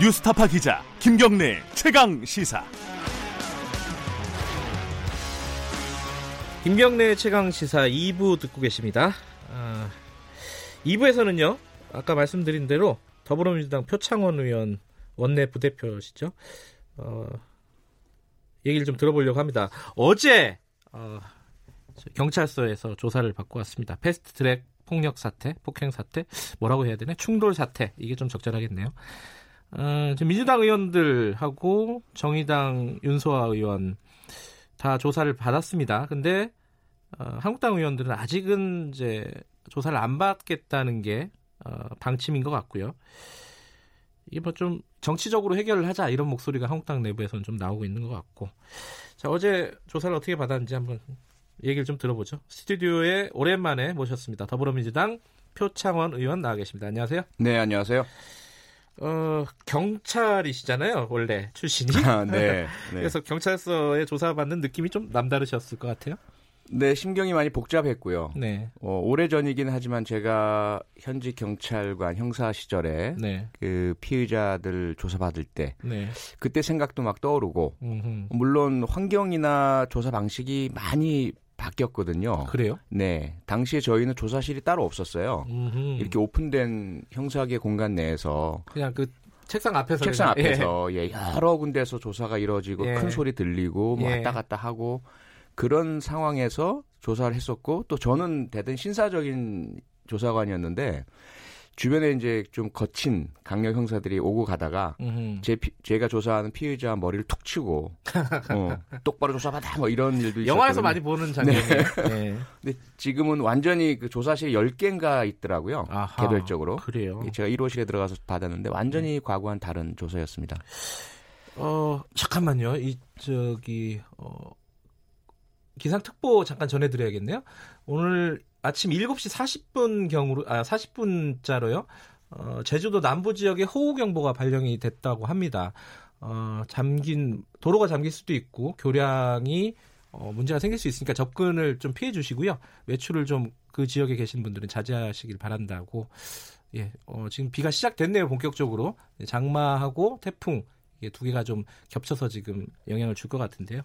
뉴스타파 기자 김경래 최강 시사. 김경래 최강 시사 2부 듣고 계십니다. 아, 2부에서는요. 아까 말씀드린 대로 더불어민주당 표창원 의원 원내 부대표시죠. 어, 얘기를 좀 들어보려고 합니다. 어제 어, 경찰서에서 조사를 받고 왔습니다. 패스트트랙 폭력 사태, 폭행 사태, 뭐라고 해야 되나? 충돌 사태 이게 좀 적절하겠네요. 어, 지금 민주당 의원들하고 정의당 윤소아 의원 다 조사를 받았습니다. 근데 어, 한국당 의원들은 아직은 이제 조사를 안 받겠다는 게 어, 방침인 것 같고요. 이게 뭐 좀 정치적으로 해결을 하자 이런 목소리가 한국당 내부에서는 좀 나오고 있는 것 같고. 자 어제 조사를 어떻게 받았는지 한번 얘기를 좀 들어보죠. 스튜디오에 오랜만에 모셨습니다. 더불어민주당 표창원 의원 나와 계십니다. 안녕하세요. 네, 안녕하세요. 어, 경찰이시잖아요, 원래 출신이. 아, 네, 네. 그래서 경찰서에 조사받는 느낌이 좀 남다르셨을 것 같아요. 네, 심경이 많이 복잡했고요. 네. 어, 오래 전이긴 하지만 제가 현직 경찰관 형사 시절에 네. 그 피의자들 조사받을 때 네. 그때 생각도 막 떠오르고 음흠. 물론 환경이나 조사 방식이 많이 바뀌었거든요. 그래요? 네, 당시에 저희는 조사실이 따로 없었어요. 음흠. 이렇게 오픈된 형사계 공간 내에서 그냥 그 책상 앞에서 책상 그냥, 앞에서 예, 여러 군데서 조사가 이루어지고 예. 큰 소리 들리고 뭐 예. 왔다 갔다 하고 그런 상황에서 조사를 했었고 또 저는 대단히 신사적인 조사관이었는데 주변에 이제 좀 거친 강력 형사들이 오고 가다가 예. 음흠. 제 피- 제가 조사하는 피의자 머리를 툭 치고 어, 똑바로 조사받아 뭐 이런 일도 영화에서 있었거든요. 많이 보는 장면이에요. 네. 근데 지금은 완전히 그 조사실 10개인가 있더라고요. 아하, 개별적으로. 그래요. 제가 1호실에 들어가서 받았는데 완전히 과거와는 다른 조사였습니다. 어 잠깐만요. 이 저기 어 기상 특보 잠깐 전해드려야겠네요. 오늘 아침 7시 40분 경으로 아 40분자로요. 어, 제주도 남부 지역에 호우 경보가 발령이 됐다고 합니다. 어, 잠긴 도로가 잠길 수도 있고 교량이 어, 문제가 생길 수 있으니까 접근을 좀 피해 주시고요. 외출을 좀 그 지역에 계신 분들은 자제하시길 바란다고. 예, 어, 지금 비가 시작됐네요, 본격적으로. 네, 장마하고 태풍 이게 두 개가 좀 겹쳐서 지금 영향을 줄 것 같은데요.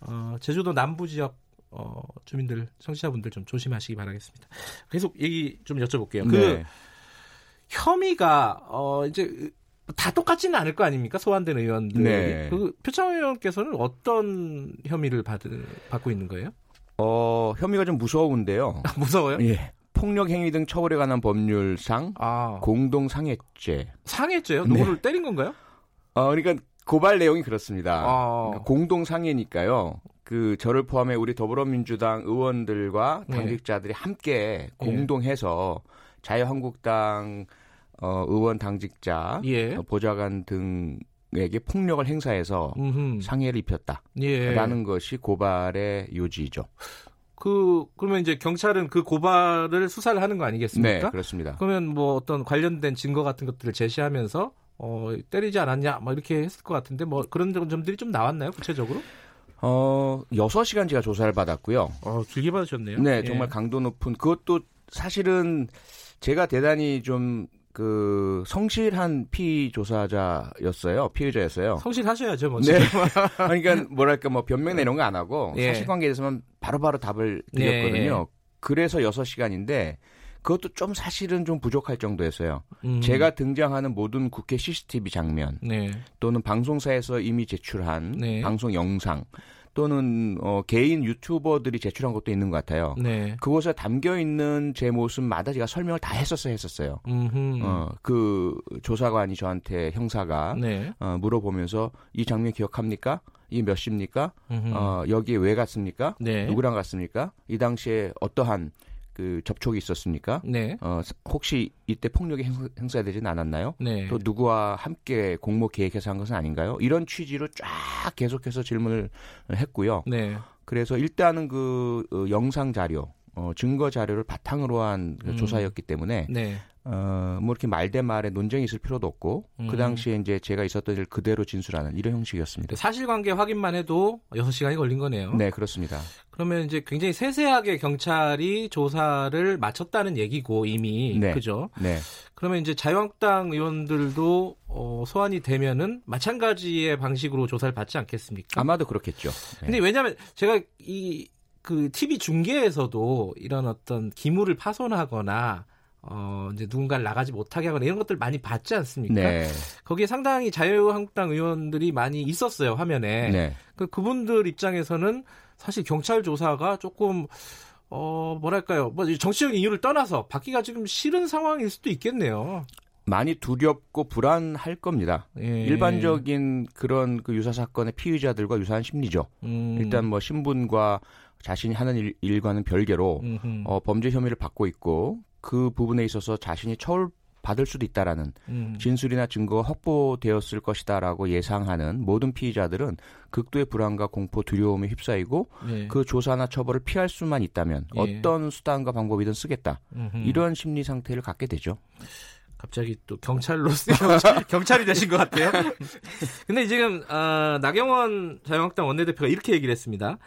어, 제주도 남부 지역 어, 주민들, 청취자분들 좀 조심하시기 바라겠습니다. 계속 얘기 좀 여쭤볼게요. 그 네. 혐의가 어, 이제 다 똑같지는 않을 거 아닙니까? 소환된 의원들. 네. 그 표창 의원께서는 어떤 혐의를 받, 받고 있는 거예요? 어, 혐의가 좀 무서운데요. 무서워요? 예. 폭력 행위 등 처벌에 관한 법률상 아, 공동 상해죄. 상해죄요? 네. 누구를 때린 건가요? 어, 그러니까 고발 내용이 그렇습니다. 아. 그러니까 공동 상해니까요. 그 저를 포함해 우리 더불어민주당 의원들과 네. 당직자들이 함께 공동해서 자유한국당 어, 의원 당직자, 예. 어, 보좌관 등에게 폭력을 행사해서 음흠. 상해를 입혔다라는 예. 것이 고발의 요지죠. 그 그러면 이제 경찰은 그 고발을 수사를 하는 거 네, 아니겠습니까? 그렇습니다. 그러면 뭐 어떤 관련된 증거 같은 것들을 제시하면서 어 때리지 않았냐 뭐 이렇게 했을 것 같은데 뭐 그런 점들이 좀 나왔나요 구체적으로? 어, 6시간 제가 조사를 받았고요. 어 길게 받으셨네요. 네, 예. 정말 강도 높은 그것도 사실은 제가 대단히 좀 그 성실한 피의 조사자였어요. 피의자였어요. 성실하셔야죠, 뭐. 네. 그러니까 뭐랄까 뭐 변명이나 이런 거안 하고 예. 사실관계에 대해서만 바로바로 답을 네, 드렸거든요. 그래서 6시간인데 그것도 좀 사실은 좀 부족할 정도였어요. 음. 제가 등장하는 모든 국회 CCTV 장면 네. 또는 방송사에서 이미 제출한 네. 방송 영상 또는 어, 개인 유튜버들이 제출한 것도 있는 것 같아요. 네. 그곳에 담겨 있는 제 모습마다 제가 설명을 다 했었어요. 음흠. 어, 그 조사관이 저한테 형사가 네. 어, 물어보면서 이 장면 기억합니까? 이몇 시입니까? 음흠. 어, 여기에 왜 갔습니까? 네. 누구랑 갔습니까? 이 당시에 어떠한 그 접촉이 있었습니까? 네. 어, 혹시 이때 폭력이 행- 행사 되지는 않았나요? 네. 또 누구와 함께 공모 계획해서 한 것은 아닌가요? 이런 취지로 쫙 계속해서 질문을 했고요. 네. 그래서 일단은 그 어, 영상 자료, 어, 증거 자료를 바탕으로 한그 음. 조사였기 때문에 네. 어, 뭐 이렇게 말대 말에 논쟁이 있을 필요도 없고 음. 그 당시에 이제 제가 있었던 일 그대로 진술하는 이런 형식이었습니다. 사실관계 확인만 해도 6시간이 걸린 거네요. 네, 그렇습니다. 그러면 이제 굉장히 세세하게 경찰이 조사를 마쳤다는 얘기고 이미 네. 그죠? 네. 그러면 이제 자유한국당 의원들도 어, 소환이 되면은 마찬가지의 방식으로 조사를 받지 않겠습니까? 아마도 그렇겠죠. 네. 근데 왜냐하면 제가 이그 TV 중계에서도 이런 어떤 기물을 파손하거나 어 이제 누군가를 나가지 못하게 하거나 이런 것들 많이 봤지 않습니까? 네. 거기에 상당히 자유한국당 의원들이 많이 있었어요 화면에. 네. 그 그분들 입장에서는 사실 경찰 조사가 조금 어 뭐랄까요 뭐 정치적인 이유를 떠나서 받기가 지금 싫은 상황일 수도 있겠네요. 많이 두렵고 불안할 겁니다. 예. 일반적인 그런 그 유사 사건의 피의자들과 유사한 심리죠. 음. 일단 뭐 신분과 자신이 하는 일, 일과는 별개로 음흠. 어, 범죄 혐의를 받고 있고 그 부분에 있어서 자신이 처울 받을 수도 있다라는 음. 진술이나 증거가 확보되었을 것이다라고 예상하는 모든 피의자들은 극도의 불안과 공포, 두려움에 휩싸이고 네. 그 조사나 처벌을 피할 수만 있다면 예. 어떤 수단과 방법이든 쓰겠다. 음흠. 이런 심리 상태를 갖게 되죠. 갑자기 또 경찰로 경찰, 경찰 이 되신 것 같아요. 근데 지금 어, 나경원 자유한국당 원내대표가 이렇게 얘기를 했습니다.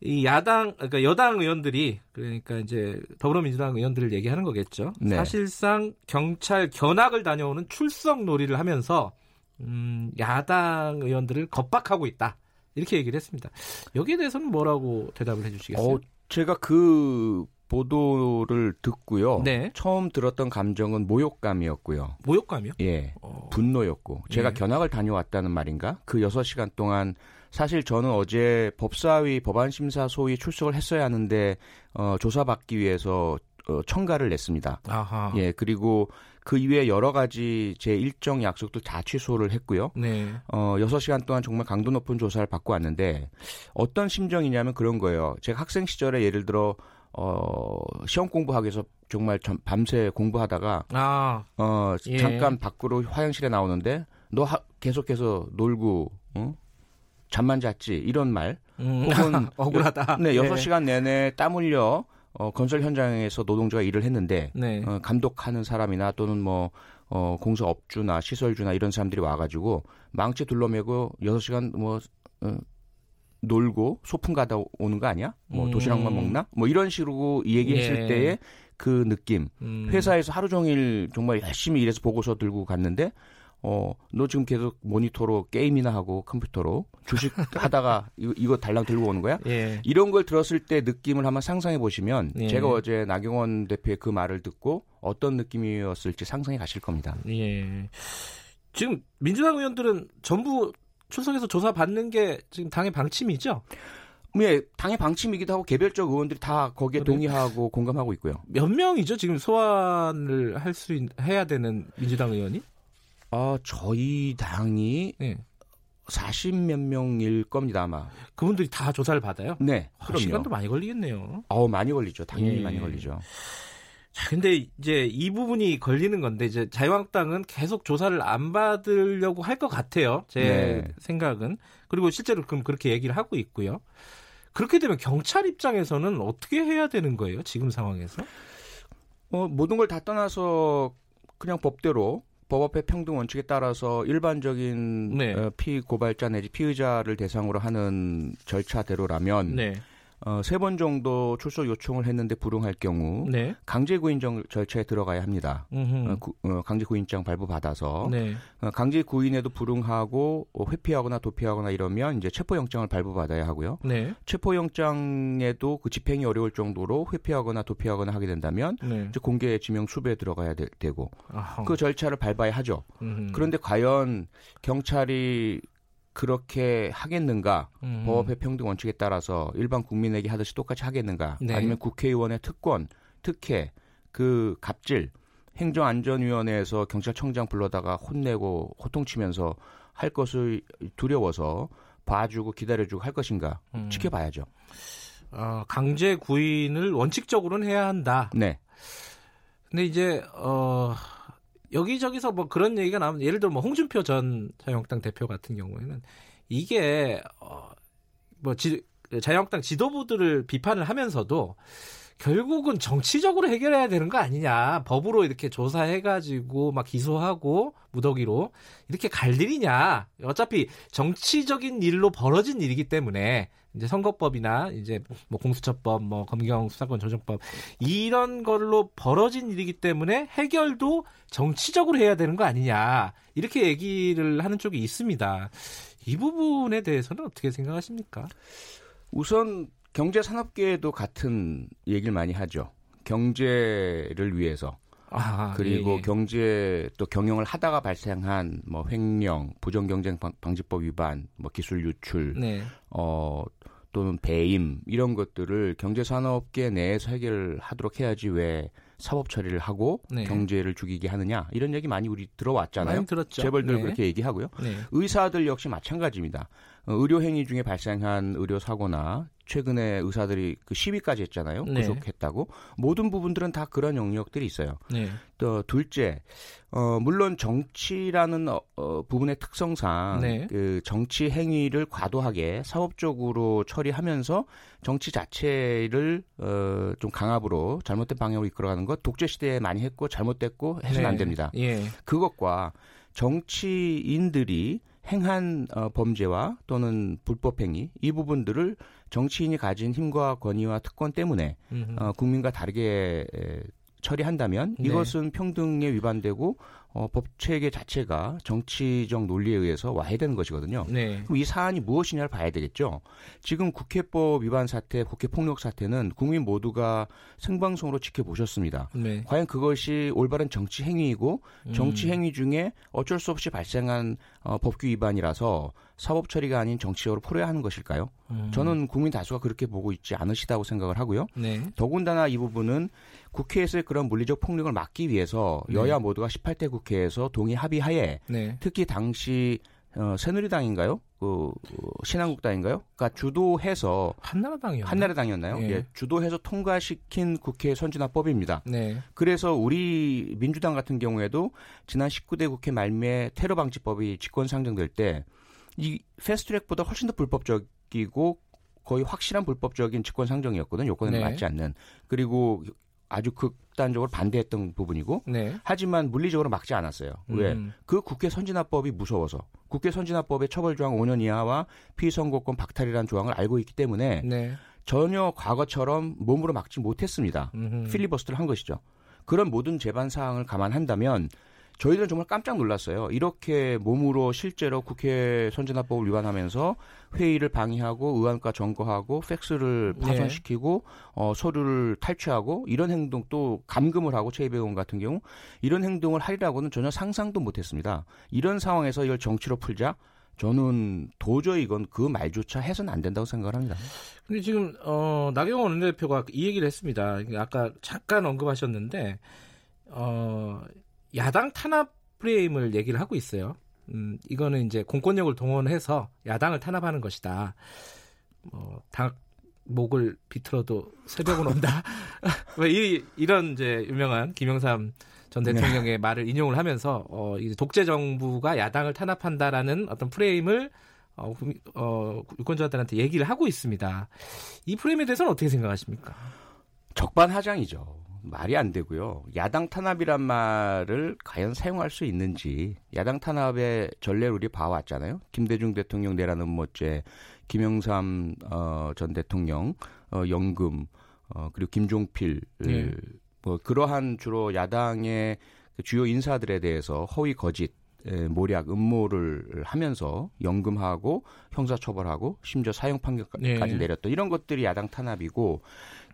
이 야당 그러니까 여당 의원들이 그러니까 이제 더불어민주당 의원들을 얘기하는 거겠죠. 네. 사실상 경찰 견학을 다녀오는 출석 놀이를 하면서 음, 야당 의원들을 겁박하고 있다. 이렇게 얘기를 했습니다. 여기에 대해서는 뭐라고 대답을 해주시겠어요? 어, 제가 그 보도를 듣고요. 네, 처음 들었던 감정은 모욕감이었고요. 모욕감이요? 예. 어, 분노였고 제가 예. 견학을 다녀왔다는 말인가? 그 6시간 동안 사실 저는 어제 법사위 법안심사 소위 출석을 했어야 하는데 어, 조사받기 위해서 어, 청가를 냈습니다. 아하. 예, 그리고 그 이외에 여러 가지 제 일정 약속들 다 취소를 했고요. 네. 어, 6시간 동안 정말 강도 높은 조사를 받고 왔는데 어떤 심정이냐면 그런 거예요. 제가 학생 시절에 예를 들어 어, 시험 공부하기 위해서 정말 전- 밤새 공부하다가 아, 어, 예. 잠깐 밖으로 화장실에 나오는데 너 하- 계속해서 놀고 어? 잠만 잤지 이런 말 음, 혹은 억울하다. 네, 6시간 내내 땀 흘려 어, 건설 현장에서 노동자가 일을 했는데 네. 어, 감독하는 사람이나 또는 뭐 어, 공사 업주나 시설주나 이런 사람들이 와가지고 망치 둘러매고 6시간 뭐 어, 놀고 소풍 가다 오는 거 아니야? 뭐 음. 도시락만 먹나? 뭐 이런 식으로 얘기했을 예. 때의 그 느낌. 음. 회사에서 하루 종일 정말 열심히 일해서 보고서 들고 갔는데 어, 너 지금 계속 모니터로 게임이나 하고 컴퓨터로 주식 하다가 이거, 이거 달랑 들고 오는 거야? 예. 이런 걸 들었을 때 느낌을 한번 상상해 보시면 예. 제가 어제 나경원 대표의 그 말을 듣고 어떤 느낌이었을지 상상해 가실 겁니다. 예. 지금 민주당 의원들은 전부 출석해서 조사 받는 게 지금 당의 방침이죠? 예, 당의 방침이기도 하고 개별적 의원들이 다 거기에 그래요? 동의하고 공감하고 있고요. 몇 명이죠? 지금 소환을 할 수 해야 되는 민주당 의원이? 아, 저희 당이 예. 40몇 명일 겁니다, 아마. 그분들이 다 조사를 받아요? 네, 아, 그럼요. 시간도 많이 걸리겠네요. 어우, 많이 걸리죠. 당연히 예. 많이 걸리죠. 자, 근데 이제 이 부분이 걸리는 건데 이제 자유한국당은 계속 조사를 안 받으려고 할 것 같아요. 제 네. 생각은. 그리고 실제로 그럼 그렇게 얘기를 하고 있고요. 그렇게 되면 경찰 입장에서는 어떻게 해야 되는 거예요? 지금 상황에서? 어, 모든 걸 다 떠나서 그냥 법대로 법 앞에 평등 원칙에 따라서 일반적인 네. 어, 피고발자 내지 피의자를 대상으로 하는 절차대로라면 네. 어, 세 번 정도 출석 요청을 했는데 불응할 경우 네. 강제 구인정 절차에 들어가야 합니다. 어, 구- 어, 강제 구인장 발부 받아서 네. 어, 강제 구인에도 불응하고 어, 회피하거나 도피하거나 이러면 이제 체포 영장을 발부 받아야 하고요. 네. 체포 영장에도 그 집행이 어려울 정도로 회피하거나 도피하거나 하게 된다면 네. 이제 공개 지명 수배에 들어가야 되, 고 아하. 그 절차를 밟아야 하죠. 음흠. 그런데 과연 경찰이 그렇게 하겠는가? 음. 법 앞의 평등 원칙에 따라서 일반 국민에게 하듯이 똑같이 하겠는가? 네. 아니면 국회의원의 특권, 특혜, 그 갑질, 행정안전위원회에서 경찰청장 불러다가 혼내고 호통치면서 할 것을 두려워서 봐주고 기다려주고 할 것인가? 음. 지켜봐야죠. 어, 강제 구인을 원칙적으로는 해야 한다. 네. 근데 이제 어 여기저기서 뭐 그런 얘기가 나오면 예를 들어 뭐 홍준표 전 자유한국당 대표 같은 경우에는 이게 어뭐 자유한국당 지도부들을 비판을 하면서도 결국은 정치적으로 해결해야 되는 거 아니냐. 법으로 이렇게 조사해가지고 막 기소하고 무더기로 이렇게 갈 일이냐. 어차피 정치적인 일로 벌어진 일이기 때문에 이제 선거법이나 이제 뭐 공수처법, 뭐 검경 수사권 조정법 이런 걸로 벌어진 일이기 때문에 해결도 정치적으로 해야 되는 거 아니냐. 이렇게 얘기를 하는 쪽이 있습니다. 이 부분에 대해서는 어떻게 생각하십니까? 우선 경제 산업계에도 같은 얘기를 많이 하죠. 경제를 위해서 아, 그리고 예, 예. 경제 또 경영을 하다가 발생한 뭐 횡령, 부정 경쟁 방지법 위반, 뭐 기술 유출, 네. 어 또는 배임 이런 것들을 경제 산업계 내에서 해결을 하도록 해야지 왜 사법 처리를 하고 네. 경제를 죽이게 하느냐 이런 얘기 많이 우리 들어왔잖아요. 많이 들었죠. 재벌들 네. 그렇게 얘기하고요. 네. 의사들 역시 마찬가지입니다. 어, 의료 행위 중에 발생한 의료 사고나 최근에 의사들이 그 시위까지 했잖아요. 네. 구속했다고. 모든 부분들은 다 그런 영역들이 있어요. 네. 또 둘째, 어, 물론 정치라는 어, 어, 부분의 특성상 네. 그 정치 행위를 과도하게 사업적으로 처리하면서 정치 자체를 어, 좀 강압으로 잘못된 방향으로 이끌어가는 것 독재 시대에 많이 했고 잘못됐고 해서는 네. 안 됩니다. 예. 그것과 정치인들이 행한 어, 범죄와 또는 불법 행위 이 부분들을 정치인이 가진 힘과 권위와 특권 때문에 어, 국민과 다르게 에, 처리한다면 네. 이것은 평등에 위반되고 어, 법 체계 자체가 정치적 논리에 의해서 와해되는 것이거든요. 네. 그럼 이 사안이 무엇이냐를 봐야 되겠죠. 지금 국회법 위반 사태, 국회 폭력 사태는 국민 모두가 생방송으로 지켜보셨습니다. 네. 과연 그것이 올바른 정치 행위이고 정치 음. 행위 중에 어쩔 수 없이 발생한 어, 법규 위반이라서 사법 처리가 아닌 정치적으로 풀어야 하는 것일까요? 음. 저는 국민 다수가 그렇게 보고 있지 않으시다고 생각을 하고요. 네. 더군다나 이 부분은 국회에서의 그런 물리적 폭력을 막기 위해서 네. 여야 모두가 18대 국회에서 동의 합의하에 네. 특히 당시 어, 새누리당인가요? 그 신한국당인가요? 그러니까 주도해서 한나라당이요. 한나라당이었나요? 예. 예. 주도해서 통과시킨 국회 선진화법입니다. 네. 그래서 우리 민주당 같은 경우에도 지난 19대 국회 말미에 테러 방지법이 직권 상정될 때 이 패스트트랙보다 훨씬 더 불법적이고 거의 확실한 불법적인 직권 상정이었거든요. 요건에 네. 맞지 않는. 그리고 아주 극단적으로 반대했던 부분이고 네. 하지만 물리적으로 막지 않았어요. 왜? 음. 그 국회 선진화법이 무서워서 국회 선진화법의 처벌 조항 5년 이하와 피선거권 박탈이라는 조항을 알고 있기 때문에 네. 전혀 과거처럼 몸으로 막지 못했습니다. 음흠. 필리버스터를 한 것이죠. 그런 모든 재반 사항을 감안한다면 저희들은 정말 깜짝 놀랐어요. 이렇게 몸으로 실제로 국회 선진화법을 위반하면서 회의를 방해하고 의안과 점거하고 팩스를 네. 파손시키고 네. 어, 서류를 탈취하고 이런 행동 또 감금을 하고 최이배원 같은 경우 이런 행동을 하리라고는 전혀 상상도 못했습니다. 이런 상황에서 이걸 정치로 풀자 저는 도저히 이건 그 말조차 해서는 안 된다고 생각을 합니다. 근데 지금 어 나경원 원내대표가 이 얘기를 했습니다. 아까 잠깐 언급하셨는데 어 야당 탄압 프레임을 얘기를 하고 있어요. 음, 이거는 이제 공권력을 동원해서 야당을 탄압하는 것이다. 뭐, 닭 목을 비틀어도 새벽은 온다. 뭐 이, 이런 이제 유명한 김영삼 전 네. 대통령의 네. 말을 인용을 하면서 어, 이제 독재 정부가 야당을 탄압한다라는 어떤 프레임을 어, 어, 유권자들한테 얘기를 하고 있습니다. 이 프레임에 대해서는 어떻게 생각하십니까? 적반하장이죠. 말이 안 되고요. 야당 탄압이란 말을 과연 사용할 수 있는지 야당 탄압의 전례를 우리 봐왔잖아요. 김대중 대통령 내라는 뭐죄, 김영삼 어, 전 대통령 어, 연금 어, 그리고 김종필 네. 뭐 그러한 주로 야당의 그 주요 인사들에 대해서 허위 거짓 모략 음모를 하면서 연금하고 형사처벌하고 심지어 사형 판결까지 네. 내렸던 이런 것들이 야당 탄압이고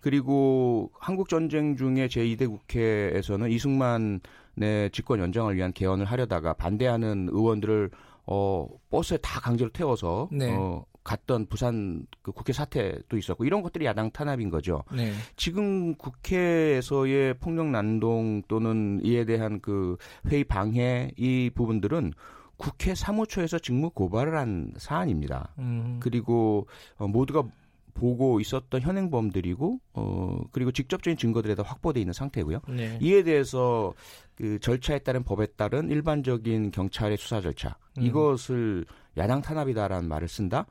그리고 한국 전쟁 중에 제2대 국회에서는 이승만의 집권 연장을 위한 개헌을 하려다가 반대하는 의원들을 어 버스에 다 강제로 태워서 네. 어 갔던 부산 그 국회 사태도 있었고 이런 것들이 야당 탄압인 거죠. 네. 지금 국회에서의 폭력 난동 또는 이에 대한 그 회의 방해 이 부분들은 국회 사무처에서 직무 고발을 한 사안입니다. 음. 그리고 어, 모두가 보고 있었던 현행범들이고 어 그리고 직접적인 증거들에 다 확보돼 있는 상태고요. 네. 이에 대해서 그 절차에 따른 법에 따른 일반적인 경찰의 수사 절차 음. 이것을 야당 탄압이다라는 말을 쓴다.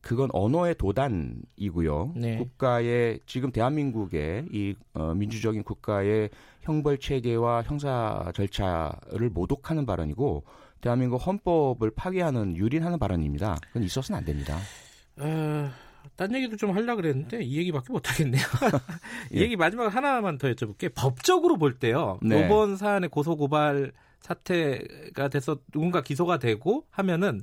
그건 언어의 도단이고요. 네. 국가의 지금 대한민국의 이 어, 민주적인 국가의 형벌 체계와 형사 절차를 모독하는 발언이고 대한민국 헌법을 파괴하는 유린하는 발언입니다. 그건 있어서는 안 됩니다. 어, 딴 얘기도 좀 하려 그랬는데 이 얘기밖에 못 하겠네요. 이 예. 얘기 마지막 하나만 더 여쭤볼게. 법적으로 볼 때요. 네. 이번 사안의 고소 고발 사태가 돼서 누군가 기소가 되고 하면은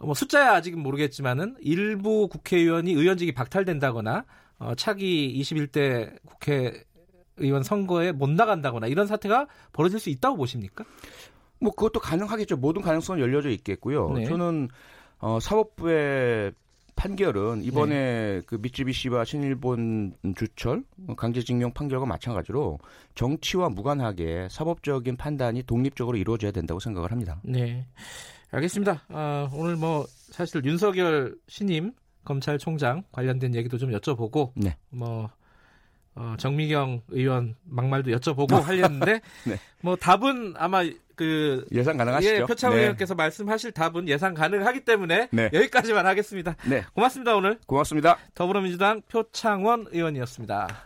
뭐 숫자야 아직은 모르겠지만은 일부 국회의원이 의원직이 박탈된다거나 어, 차기 21대 국회의원 선거에 못 나간다거나 이런 사태가 벌어질 수 있다고 보십니까? 뭐 그것도 가능하겠죠. 모든 가능성은 열려져 있겠고요. 네. 저는 어, 사법부의 판결은 이번에 그 미쯔비시와 신일본 주철 강제징용 판결과 마찬가지로 정치와 무관하게 사법적인 판단이 독립적으로 이루어져야 된다고 생각을 합니다. 네, 알겠습니다. 아, 오늘 뭐 사실 윤석열 신임 검찰총장 관련된 얘기도 좀 여쭤보고, 네. 뭐 어, 정미경 의원 막말도 여쭤보고 하려는데, 네. 뭐 답은 아마 그 예상 가능하시죠? 예, 표창 네. 의원께서 말씀하실 답은 예상 가능하기 때문에 네. 여기까지만 하겠습니다. 네, 고맙습니다 오늘 고맙습니다. 더불어민주당 표창원 의원이었습니다.